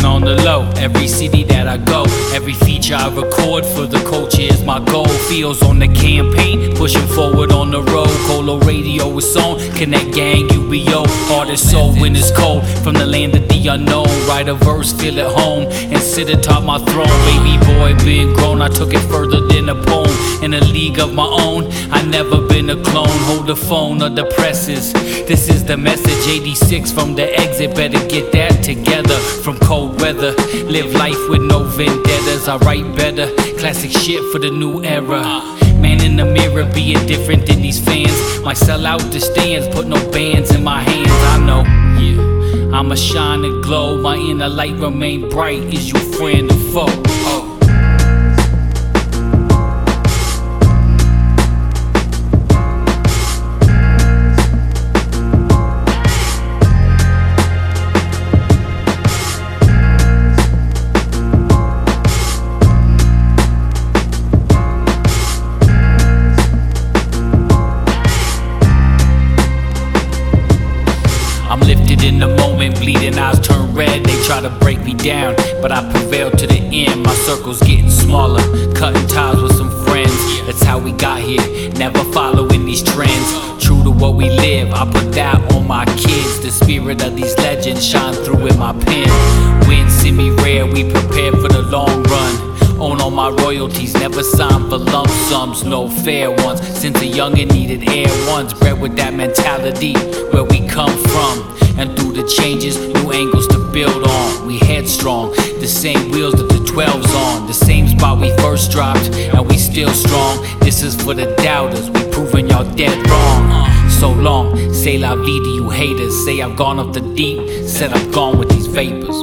on the low. Every city that I go, every feature I record for the is my goal. Feels on the campaign, pushing forward on the road. Colorado is on, connect gang, UBO. Heart and soul when it's cold, from the land of the unknown. Write a verse, feel at home, and sit atop my throne. Baby boy, being grown, I took it further than a poem. In a league of my own, I never been a clone. Hold the phone or the presses. This is the message 86 from the exit. Better get that together from cold weather. Live life with no vendettas. I write better. Classic shit for the new era. Man in the mirror, being different than these fans. Might sell out the stands, put no bands in my hands. I know, yeah. I'ma shine and glow. My inner light remain bright. Is you friend or foe? In the moment, bleeding eyes turn red. They try to break me down, but I prevail to the end. My circle's getting smaller, cutting ties with some friends. That's how we got here, never following these trends. True to what we live, I put that on my kids. The spirit of these legends shine through in my pen. Win semi rare, we prepare for the long run. Own all my royalties, never signed for lump sums, no fair ones. Since a youngin' needed air ones, bred with that mentality where we come from. And through the changes, new angles to build on. We headstrong, the same wheels that the 12's on. The same spot we first dropped, and we still strong. This is for the doubters, we proving y'all dead wrong. So long, say la to you haters. Say I've gone off the deep, said I've gone with these vapors.